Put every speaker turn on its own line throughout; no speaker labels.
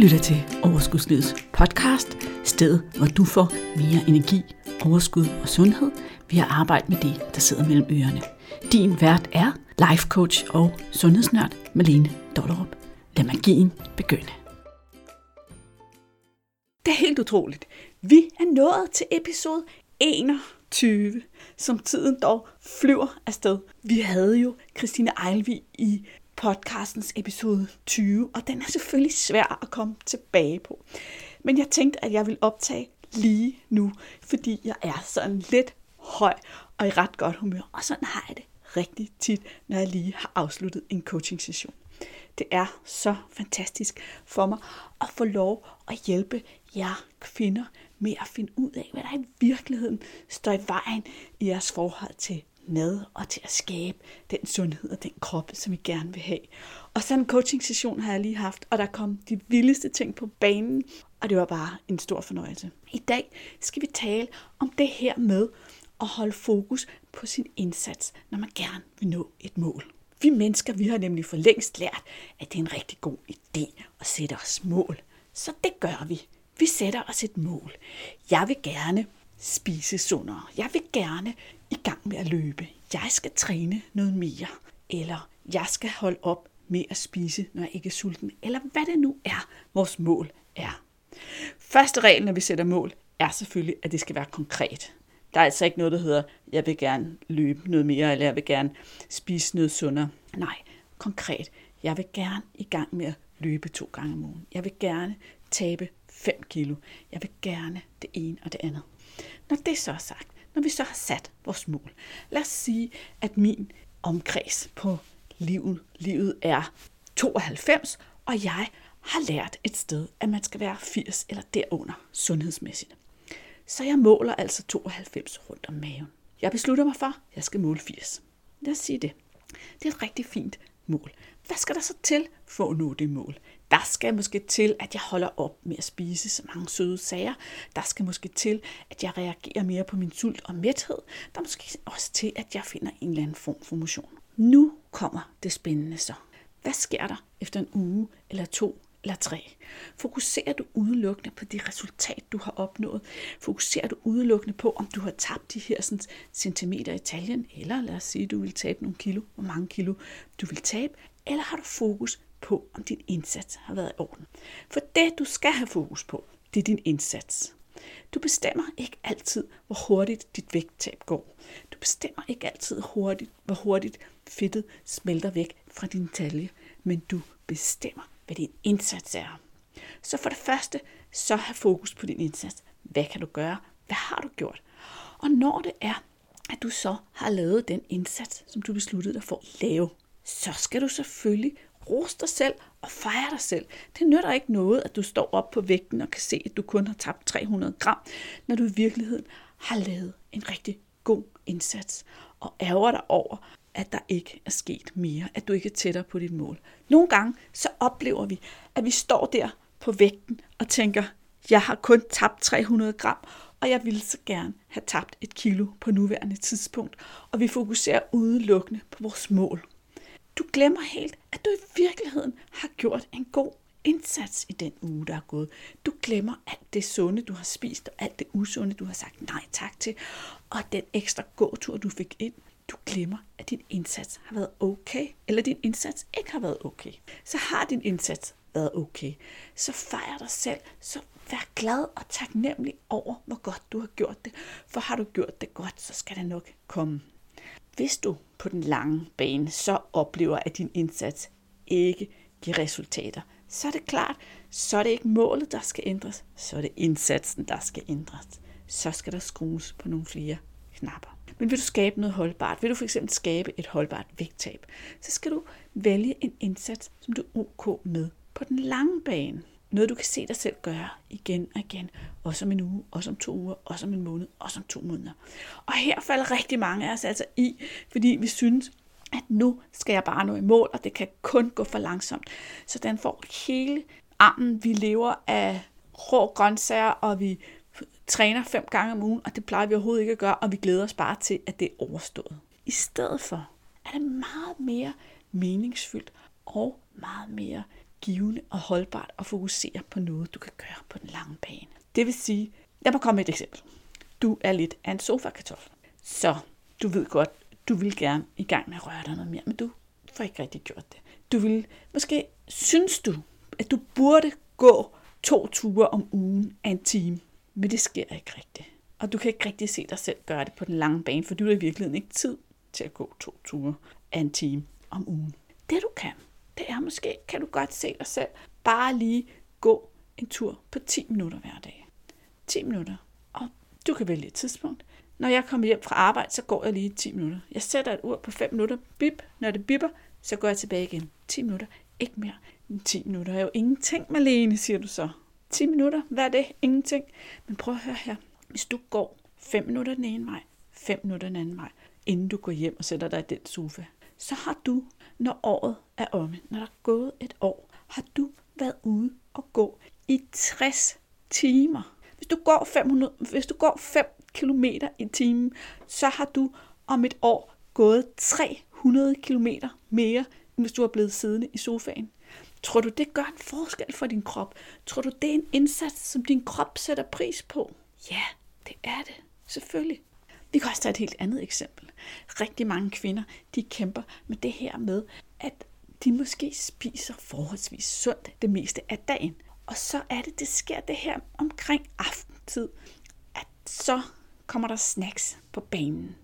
lytter til Overskudslivets podcast, stedet hvor du får mere energi, overskud og sundhed ved at arbejde med det, der sidder mellem ørerne. Din vært er life coach og sundhedsnørd Malene Dollerup. Lad magien begynde. Det er helt utroligt. Vi er nået til episode 21, som tiden dog flyver afsted. Vi havde jo Christine Ejlvi i podcastens episode 20, og den er selvfølgelig svær at komme tilbage på. Men jeg tænkte, at jeg vil optage lige nu, fordi jeg er sådan lidt høj og i ret godt humør. Og sådan har jeg det rigtig tit, når jeg lige har afsluttet en coaching session. Det er så fantastisk for mig at få lov at hjælpe jer kvinder med at finde ud af, hvad der i virkeligheden står i vejen i jeres forhold til med og til at skabe den sundhed og den krop, som vi gerne vil have. Og sådan en coaching session har jeg lige haft, og der kom de vildeste ting på banen, og det var bare en stor fornøjelse. I dag skal vi tale om det her med at holde fokus på sin indsats, når man gerne vil nå et mål. Vi mennesker, vi har nemlig for længst lært, at det er en rigtig god idé at sætte os mål. Så det gør vi. Vi sætter os et mål. Jeg vil gerne spise sundere. Jeg vil gerne i gang med at løbe. Jeg skal træne noget mere. Eller jeg skal holde op med at spise, når jeg ikke er sulten. Eller hvad det nu er, vores mål er. Første regel, når vi sætter mål, er selvfølgelig, at det skal være konkret. Der er altså ikke noget, der hedder, jeg vil gerne løbe noget mere, eller jeg vil gerne spise noget sundere. Nej, konkret. Jeg vil gerne i gang med at løbe to gange om ugen. Jeg vil gerne tabe 5 kilo. Jeg vil gerne det ene og det andet. Når det så er sagt, når vi så har sat vores mål. Lad os sige, at min omkreds på livet, livet er 92, og jeg har lært et sted, at man skal være 80 eller derunder sundhedsmæssigt. Så jeg måler altså 92 rundt om maven. Jeg beslutter mig for, at jeg skal måle 80. Lad os sige det. Det er et rigtig fint mål. Hvad skal der så til for at nå det mål? Der skal måske til, at jeg holder op med at spise så mange søde sager. Der skal måske til, at jeg reagerer mere på min sult og mæthed. Der måske også til, at jeg finder en eller anden form for motion. Nu kommer det spændende så. Hvad sker der efter en uge eller to eller tre? Fokuserer du udelukkende på det resultat, du har opnået? Fokuserer du udelukkende på, om du har tabt de her sådan, centimeter i taljen? Eller lad os sige, at du vil tabe nogle kilo, hvor mange kilo du vil tabe? Eller har du fokus på, om din indsats har været i orden. For det, du skal have fokus på, det er din indsats. Du bestemmer ikke altid, hvor hurtigt dit vægttab går. Du bestemmer ikke altid, hurtigt, hvor hurtigt fedtet smelter væk fra din talje, men du bestemmer, hvad din indsats er. Så for det første, så have fokus på din indsats. Hvad kan du gøre? Hvad har du gjort? Og når det er, at du så har lavet den indsats, som du besluttede dig for at lave, så skal du selvfølgelig rose dig selv og fejre dig selv. Det nytter ikke noget, at du står op på vægten og kan se, at du kun har tabt 300 gram, når du i virkeligheden har lavet en rigtig god indsats og ærger dig over, at der ikke er sket mere, at du ikke er tættere på dit mål. Nogle gange så oplever vi, at vi står der på vægten og tænker, jeg har kun tabt 300 gram, og jeg ville så gerne have tabt et kilo på nuværende tidspunkt, og vi fokuserer udelukkende på vores mål. Du glemmer helt, at du i virkeligheden har gjort en god indsats i den uge, der er gået. Du glemmer alt det sunde, du har spist, og alt det usunde, du har sagt nej tak til, og den ekstra gåtur, du fik ind. Du glemmer, at din indsats har været okay, eller din indsats ikke har været okay. Så har din indsats været okay. Så fejr dig selv, så vær glad og taknemmelig over, hvor godt du har gjort det. For har du gjort det godt, så skal det nok komme. Hvis du på den lange bane så oplever, at din indsats ikke giver resultater, så er det klart, så er det ikke målet, der skal ændres, så er det indsatsen, der skal ændres. Så skal der skrues på nogle flere knapper. Men vil du skabe noget holdbart, vil du fx skabe et holdbart vægttab, så skal du vælge en indsats, som du er ok med på den lange bane. Noget, du kan se dig selv gøre igen og igen. Også om en uge, også om to uger, også om en måned, også om to måneder. Og her falder rigtig mange af os altså i, fordi vi synes, at nu skal jeg bare nå i mål, og det kan kun gå for langsomt. Så den får hele armen. Vi lever af rå grøntsager, og vi træner fem gange om ugen, og det plejer vi overhovedet ikke at gøre, og vi glæder os bare til, at det er overstået. I stedet for er det meget mere meningsfyldt og meget mere givende og holdbart at fokusere på noget, du kan gøre på den lange bane. Det vil sige, lad mig komme med et eksempel. Du er lidt af en sofa-kartoffel. Så du ved godt, du vil gerne i gang med at røre dig noget mere, men du får ikke rigtig gjort det. Du vil, måske synes du, at du burde gå to ture om ugen af en time, men det sker ikke rigtigt. Og du kan ikke rigtig se dig selv gøre det på den lange bane, for du har i virkeligheden ikke tid til at gå to ture af en time om ugen. Det du kan, det er måske, kan du godt se dig selv, bare lige gå en tur på 10 minutter hver dag. 10 minutter. Og du kan vælge et tidspunkt. Når jeg kommer hjem fra arbejde, så går jeg lige 10 minutter. Jeg sætter et ur på 5 minutter. Bip. Når det bipper, så går jeg tilbage igen. 10 minutter. Ikke mere. 10 minutter er jo ingenting, Malene, siger du så. 10 minutter, hvad er det? Ingenting. Men prøv at høre her. Hvis du går 5 minutter den ene vej, 5 minutter den anden vej, inden du går hjem og sætter dig i den sofa, så har du, når året er omme, når der er gået et år, har du været ude og gå i 60 timer. Hvis du går 500, hvis du går 5 km i timen, så har du om et år gået 300 km mere, end hvis du er blevet siddende i sofaen. Tror du, det gør en forskel for din krop? Tror du, det er en indsats, som din krop sætter pris på? Ja, det er det. Selvfølgelig. Vi kan også tage et helt andet eksempel. Rigtig mange kvinder, de kæmper med det her med, at de måske spiser forholdsvis sundt det meste af dagen. Og så er det, det sker det her omkring aftentid, at så kommer der snacks på banen.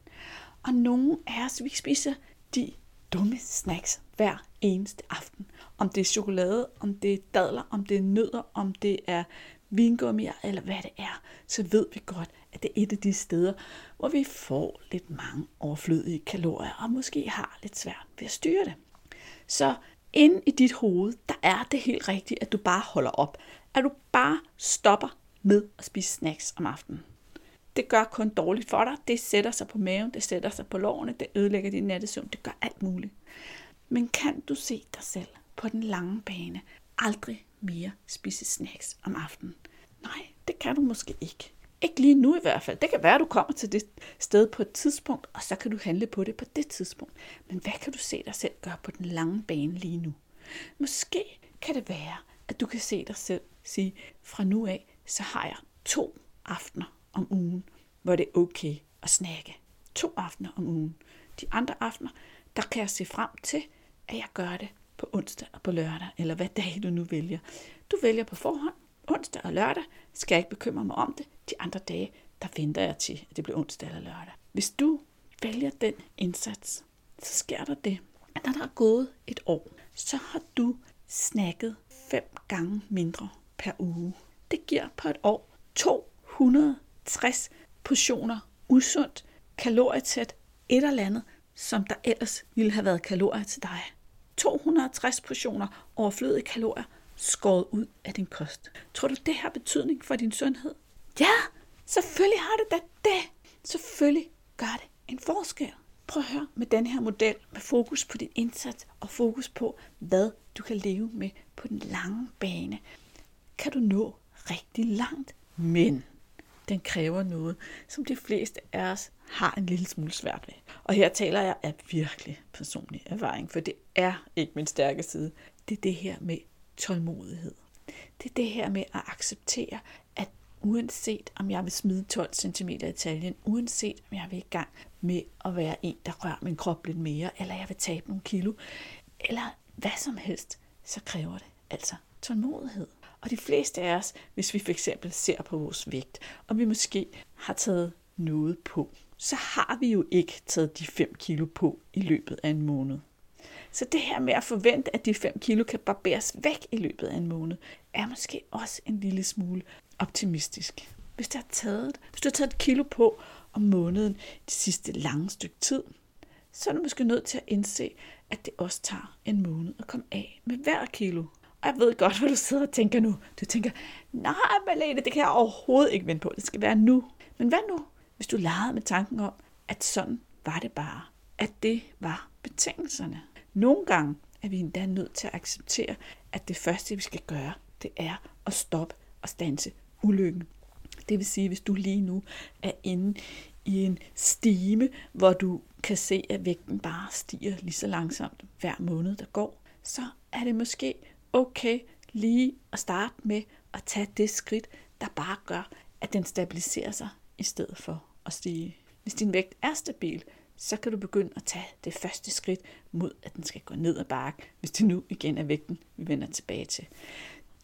Og nogle af os, vi spiser de dumme snacks hver eneste aften. Om det er chokolade, om det er dadler, om det er nødder, om det er vingummier eller hvad det er, så ved vi godt, at det er et af de steder, hvor vi får lidt mange overflødige kalorier og måske har lidt svært ved at styre det. Så inde i dit hoved, der er det helt rigtigt, at du bare holder op. At du bare stopper med at spise snacks om aftenen. Det gør kun dårligt for dig. Det sætter sig på maven, det sætter sig på lårene, det ødelægger din nattesøvn, det gør alt muligt. Men kan du se dig selv på den lange bane aldrig mere spise snacks om aftenen? Nej, det kan du måske ikke. Ikke lige nu i hvert fald. Det kan være, at du kommer til det sted på et tidspunkt, og så kan du handle på det på det tidspunkt. Men hvad kan du se dig selv gøre på den lange bane lige nu? Måske kan det være, at du kan se dig selv sige, fra nu af, så har jeg to aftener om ugen, hvor det er okay at snakke. To aftener om ugen. De andre aftener, der kan jeg se frem til, at jeg gør det på onsdag og på lørdag, eller hvad dag du nu vælger. Du vælger på forhånd, onsdag og lørdag, skal jeg ikke bekymre mig om det. De andre dage, der venter jeg til, at det bliver onsdag eller lørdag. Hvis du vælger den indsats, så sker der det, at når der er gået et år, så har du snakket fem gange mindre per uge. Det giver på et år 260 portioner usundt, kalorietæt, et eller andet, som der ellers ville have været kalorier til dig. 260 portioner overflødige kalorier skåret ud af din kost. Tror du, det har betydning for din sundhed? Ja, selvfølgelig har det da det. Selvfølgelig gør det en forskel. Prøv at høre med den her model med fokus på din indsats og fokus på, hvad du kan leve med på den lange bane. Kan du nå rigtig langt, men den kræver noget, som de fleste af os har en lille smule svært ved. Og her taler jeg af virkelig personlig erfaring, for det er ikke min stærke side. Det er det her med tålmodighed. Det er det her med at acceptere, at uanset om jeg vil smide 12 cm i taljen, uanset om jeg vil i gang med at være en, der rører min krop lidt mere, eller jeg vil tabe nogle kilo, eller hvad som helst, så kræver det altså tålmodighed. Og de fleste af os, hvis vi for eksempel ser på vores vægt, og vi måske har taget noget på, så har vi jo ikke taget de 5 kilo på i løbet af en måned. Så det her med at forvente, at de 5 kilo kan barberes væk i løbet af en måned, er måske også en lille smule optimistisk. Hvis du har taget, hvis du har taget et kilo på om måneden det sidste lange stykke tid, så er du måske nødt til at indse, at det også tager en måned at komme af med hver kilo. Og jeg ved godt, hvad du sidder og tænker nu. Du tænker, nej Malene, det kan jeg overhovedet ikke vente på. Det skal være nu. Men hvad nu, hvis du legede med tanken om, at sådan var det bare. At det var betingelserne. Nogle gange er vi endda nødt til at acceptere, at det første, vi skal gøre, det er at stoppe og stanse ulykken. Det vil sige, hvis du lige nu er inde i en stime, hvor du kan se, at vægten bare stiger lige så langsomt hver måned, der går, så er det måske okay lige at starte med at tage det skridt, der bare gør, at den stabiliserer sig i stedet for at stige. Hvis din vægt er stabil, så kan du begynde at tage det første skridt mod, at den skal gå ned ad bakke, hvis det nu igen er vægten, vi vender tilbage til.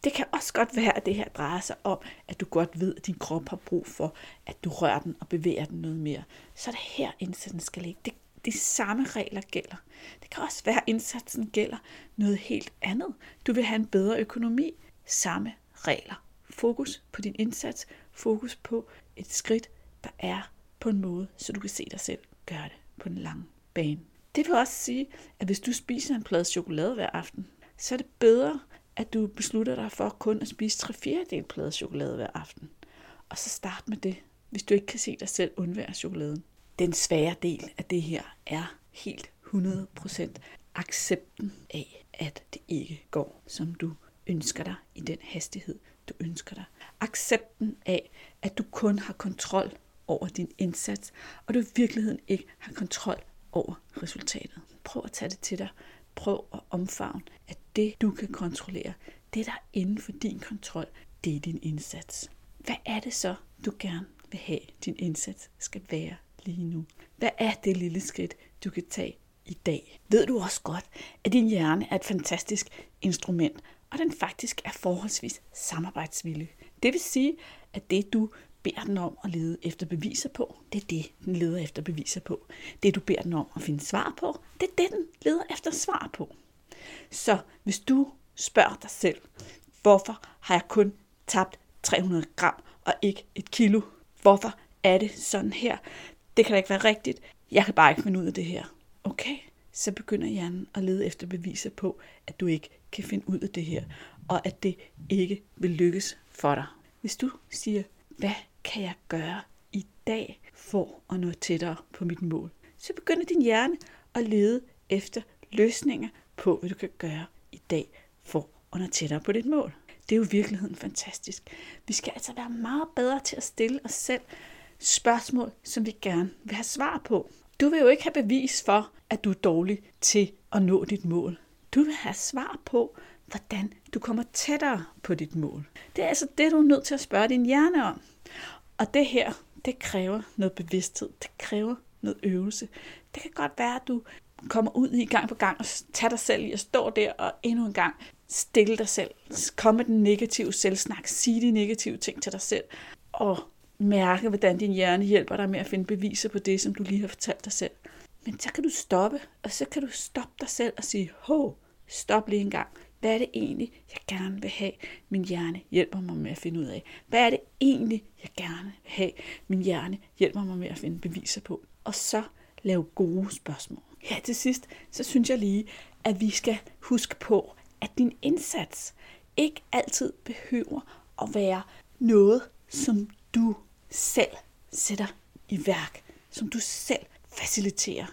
Det kan også godt være, at det her drejer sig om, at du godt ved, at din krop har brug for, at du rører den og bevæger den noget mere. Så er det her, indsatsen skal ligge. Det, de samme regler gælder. Det kan også være, at indsatsen gælder noget helt andet. Du vil have en bedre økonomi. Samme regler. Fokus på din indsats. Fokus på et skridt, der er på en måde, så du kan se dig selv gøre det på den lange bane. Det vil også sige, at hvis du spiser en plade chokolade hver aften, så er det bedre, at du beslutter dig for kun at spise 3 4 plade chokolade hver aften. Og så start med det, hvis du ikke kan se dig selv undvære chokoladen. Den svære del af det her er helt 100% accepten af, at det ikke går, som du ønsker dig i den hastighed, du ønsker dig. Accepten af, at du kun har kontrol over din indsats, og du i virkeligheden ikke har kontrol over resultatet. Prøv at tage det til dig. Prøv at omfavne, at det du kan kontrollere, det der er inden for din kontrol, det er din indsats. Hvad er det så, du gerne vil have, din indsats skal være lige nu? Hvad er det lille skridt, du kan tage i dag? Ved du også godt, at din hjerne er et fantastisk instrument, og den faktisk er forholdsvis samarbejdsvillig. Det vil sige, at det du beder den om at lede efter beviser på, det er det, den leder efter beviser på. Det du beder den om at finde svar på, det er det, den leder efter svar på. Så hvis du spørger dig selv, hvorfor har jeg kun tabt 300 gram og ikke et kilo? Hvorfor er det sådan her? Det kan da ikke være rigtigt. Jeg kan bare ikke finde ud af det her. Okay, så begynder hjernen at lede efter beviser på, at du ikke kan finde ud af det her, og at det ikke vil lykkes for dig. Hvis du siger, hvad kan jeg gøre i dag for at nå tættere på mit mål, så begynder din hjerne at lede efter løsninger på, hvad du kan gøre i dag for at nå tættere på dit mål. Det er jo i virkeligheden fantastisk. Vi skal altså være meget bedre til at stille os selv spørgsmål, som vi gerne vil have svar på. Du vil jo ikke have bevis for, at du er dårlig til at nå dit mål. Du vil have svar på, hvordan du kommer tættere på dit mål. Det er altså det, du er nødt til at spørge din hjerne om. Og det her, det kræver noget bevidsthed. Det kræver noget øvelse. Det kan godt være, at du kommer ud i gang på gang og tager dig selv i at stå der og endnu en gang stille dig selv. Kom med den negative selvsnak. Sige de negative ting til dig selv. Og mærke, hvordan din hjerne hjælper dig med at finde beviser på det, som du lige har fortalt dig selv. Men så kan du stoppe, og så kan du stoppe dig selv og sige, ho, stop lige en gang. Hvad er det egentlig, jeg gerne vil have, min hjerne hjælper mig med at finde ud af? Hvad er det egentlig, jeg gerne vil have, min hjerne hjælper mig med at finde beviser på? Og så lave gode spørgsmål. Her til sidst, så synes jeg lige, at vi skal huske på, at din indsats ikke altid behøver at være noget, som du selv sætter i værk, som du selv faciliterer.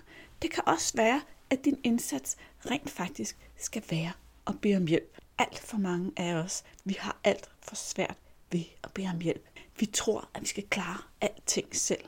Det kan også være, at din indsats rent faktisk skal være at bede om hjælp. Alt for mange af os, vi har alt for svært ved at bede om hjælp. Vi tror, at vi skal klare alting selv.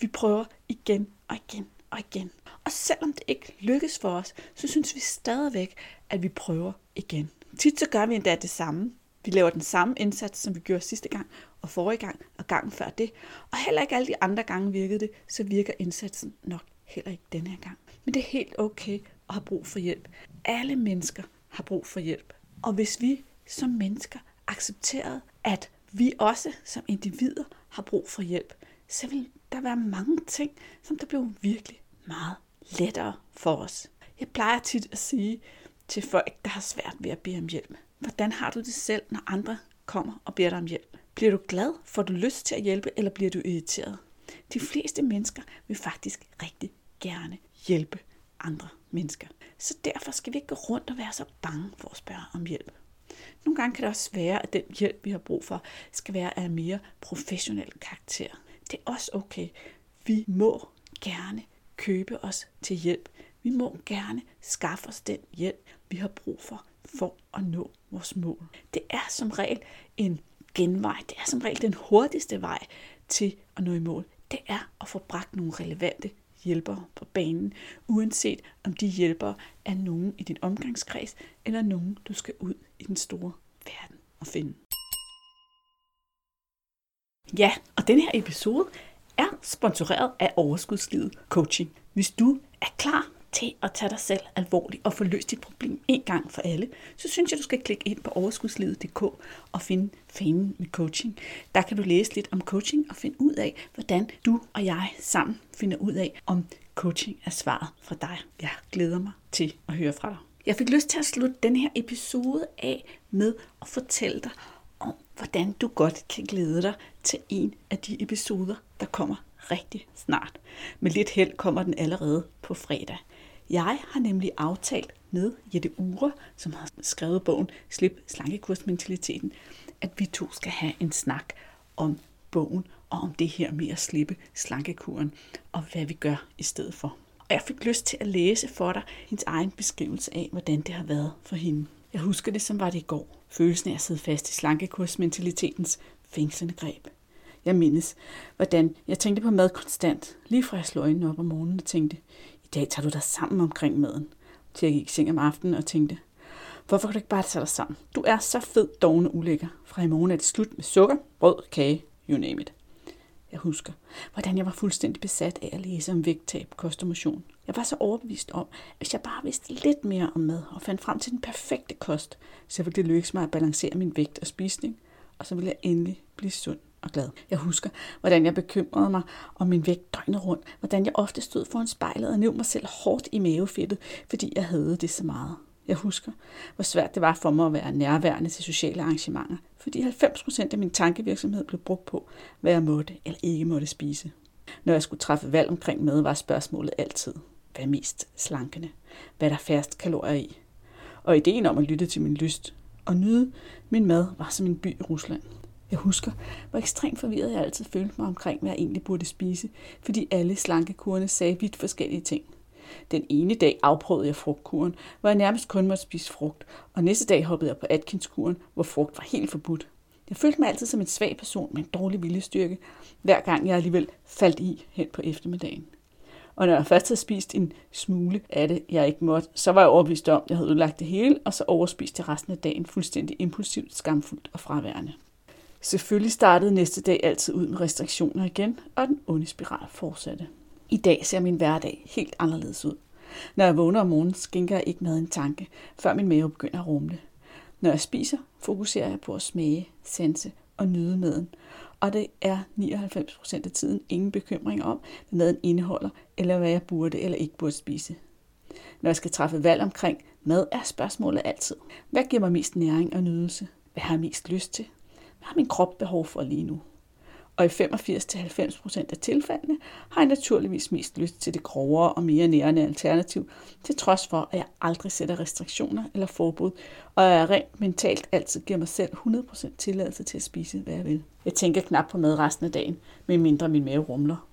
Vi prøver igen og igen og igen. Og selvom det ikke lykkes for os, så synes vi stadigvæk, at vi prøver igen. Tit så gør vi endda det samme. Vi laver den samme indsats, som vi gjorde sidste gang, og forrige gang, og gangen før det. Og heller ikke alle de andre gange virkede det, så virker indsatsen nok heller ikke denne her gang. Men det er helt okay at have brug for hjælp. Alle mennesker har brug for hjælp. Og hvis vi som mennesker accepterede, at vi også som individer har brug for hjælp, så vil der være mange ting, som der blev virkelig meget lettere for os. Jeg plejer tit at sige til folk, der har svært ved at bede om hjælp. Hvordan har du det selv, når andre kommer og beder dig om hjælp? Bliver du glad? Får du lyst til at hjælpe, eller bliver du irriteret? De fleste mennesker vil faktisk rigtig gerne hjælpe andre mennesker. Så derfor skal vi ikke gå rundt og være så bange for at spørge om hjælp. Nogle gange kan det også være, at den hjælp, vi har brug for, skal være af mere professionel karakter. Det er også okay. Vi må gerne købe os til hjælp. Vi må gerne skaffe os den hjælp, vi har brug for, for at nå vores mål. Det er som regel en genvej. Det er som regel den hurtigste vej til at nå i mål. Det er at få bragt nogle relevante hjælpere på banen, uanset om de hjælpere er nogen i din omgangskreds, eller nogen, du skal ud i den store verden og finde. Ja, og den her episode er sponsoreret af Overskudslivet Coaching. Hvis du er klar til at tage dig selv alvorligt og få løst dit problem en gang for alle, så synes jeg, du skal klikke ind på overskudslivet.dk og finde fanen med coaching. Der kan du læse lidt om coaching og finde ud af, hvordan du og jeg sammen finder ud af, om coaching er svaret for dig. Jeg glæder mig til at høre fra dig. Jeg fik lyst til at slutte den her episode af med at fortælle dig om, hvordan du godt kan glæde dig til en af de episoder, der kommer rigtig snart. Med lidt held kommer den allerede på fredag. Jeg har nemlig aftalt med Jette Ure, som har skrevet bogen Slip slankekursmentaliteten, at vi to skal have en snak om bogen og om det her med at slippe slankekuren og hvad vi gør i stedet for. Og jeg fik lyst til at læse for dig hendes egen beskrivelse af, hvordan det har været for hende. Jeg husker det, som var det i går. Følelsen af at sidde fast i slankekursmentalitetens fængslende greb. Jeg mindes, hvordan jeg tænkte på mad konstant, lige fra jeg slog øjnene op om morgenen og tænkte, dag tager du dig sammen omkring maden. Til jeg gik i seng om aftenen og tænkte, hvorfor kan du ikke bare tage dig sammen? Du er så fed, doven og ulækker. Fra i morgen er det slut med sukker, brød, kage, you name it. Jeg husker, hvordan jeg var fuldstændig besat af at læse om vægttab, kost og motion. Jeg var så overbevist om, at hvis jeg bare vidste lidt mere om mad og fandt frem til den perfekte kost, så ville det lykkes mig at balancere min vægt og spisning, og så ville jeg endelig blive sund og glad. Jeg husker, hvordan jeg bekymrede mig om min vægt døgnet rundt, hvordan jeg ofte stod foran spejlet og nævnte mig selv hårdt i mavefedtet, fordi jeg havde det så meget. Jeg husker, hvor svært det var for mig at være nærværende til sociale arrangementer, fordi 90% af min tankevirksomhed blev brugt på, hvad jeg måtte eller ikke måtte spise. Når jeg skulle træffe valg omkring mad, var spørgsmålet altid, hvad er mest slankende? Hvad er der færrest kalorier i? Og ideen om at lytte til min lyst og nyde min mad var som en by i Rusland. Jeg husker, hvor ekstremt forvirret jeg altid følte mig omkring, hvad jeg egentlig burde spise, fordi alle slankekurene sagde vidt forskellige ting. Den ene dag afprøvede jeg frugtkuren, hvor jeg nærmest kun måtte spise frugt, og næste dag hoppede jeg på Atkinskuren, hvor frugt var helt forbudt. Jeg følte mig altid som en svag person med en dårlig viljestyrke, hver gang jeg alligevel faldt i hen på eftermiddagen. Og når jeg først havde spist en smule af det, jeg ikke måtte, så var jeg overbevist om, at jeg havde ødelagt det hele, og så overspiste jeg resten af dagen fuldstændig impulsivt, skamfuldt og fraværende. Selvfølgelig startede næste dag altid ud med restriktioner igen, og den onde spiral fortsatte. I dag ser min hverdag helt anderledes ud. Når jeg vågner om morgenen, skænker jeg ikke mad en tanke, før min mave begynder at rumle. Når jeg spiser, fokuserer jeg på at smage, sanse og nyde maden. Og det er 99% af tiden ingen bekymring om, hvad maden indeholder, eller hvad jeg burde eller ikke burde spise. Når jeg skal træffe valg omkring mad, er spørgsmålet altid, hvad giver mig mest næring og nydelse? Hvad har jeg mest lyst til? Hvad har min krop behov for lige nu? Og i 85-90% af tilfældene har jeg naturligvis mest lyst til det grovere og mere nærende alternativ, til trods for, at jeg aldrig sætter restriktioner eller forbud, og jeg rent mentalt altid giver mig selv 100% tilladelse til at spise, hvad jeg vil. Jeg tænker knap på mad resten af dagen, medmindre min mave rumler.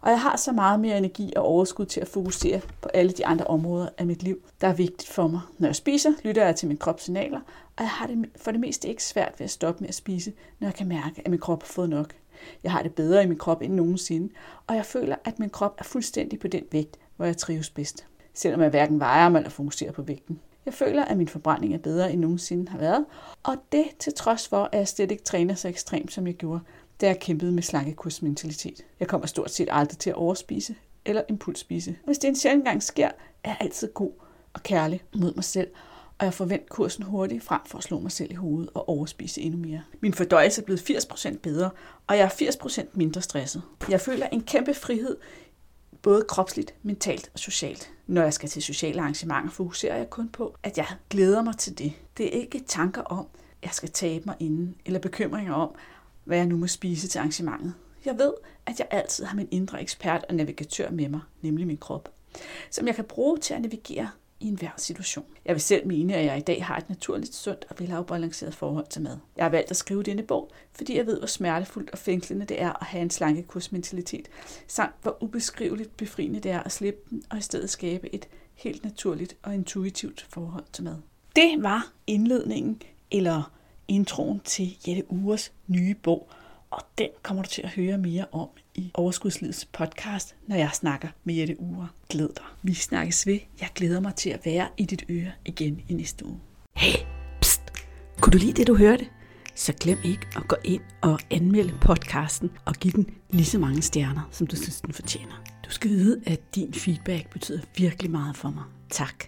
Og jeg har så meget mere energi og overskud til at fokusere på alle de andre områder af mit liv, der er vigtigt for mig. Når jeg spiser, lytter jeg til min krops signaler, og jeg har det for det meste ikke svært ved at stoppe med at spise, når jeg kan mærke, at min krop har fået nok. Jeg har det bedre i min krop end nogensinde, og jeg føler, at min krop er fuldstændig på den vægt, hvor jeg trives bedst. Selvom jeg hverken vejer mig eller fokuserer på vægten. Jeg føler, at min forbrænding er bedre end nogensinde har været, og det til trods for, at jeg slet ikke træner så ekstremt, som jeg gjorde, da jeg kæmpede med slankekursmentalitet. Jeg kommer stort set aldrig til at overspise eller impulsspise. Hvis det en sjældent gang sker, er jeg altid god og kærlig mod mig selv, og jeg forventer kursen hurtigt frem for at slå mig selv i hovedet og overspise endnu mere. Min fordøjelse er blevet 80% bedre, og jeg er 80% mindre stresset. Jeg føler en kæmpe frihed, både kropsligt, mentalt og socialt. Når jeg skal til sociale arrangementer, fokuserer jeg kun på, at jeg glæder mig til det. Det er ikke tanker om, at jeg skal tabe mig inden, eller bekymringer om, hvad jeg nu må spise til arrangementet. Jeg ved, at jeg altid har min indre ekspert og navigatør med mig, nemlig min krop, som jeg kan bruge til at navigere i enhver situation. Jeg vil selv mene, at jeg i dag har et naturligt, sundt og velafbalanceret forhold til mad. Jeg har valgt at skrive denne bog, fordi jeg ved, hvor smertefuldt og fængslende det er at have en slankekursmentalitet, samt hvor ubeskriveligt befriende det er at slippe den og i stedet skabe et helt naturligt og intuitivt forhold til mad. Det var indledningen, eller introen til Jette Ures nye bog, Og den kommer du til at høre mere om i Overskudslivets podcast, når jeg snakker med Jette Ure. Glæd dig. Vi snakkes ved. Jeg glæder mig til at være i dit øre igen i næste uge. Hey, pst. Kunne du lide det, du hørte? Så glem ikke at gå ind og anmelde podcasten og give den lige så mange stjerner, som du synes, den fortjener. Du skal vide, at din feedback betyder virkelig meget for mig. Tak.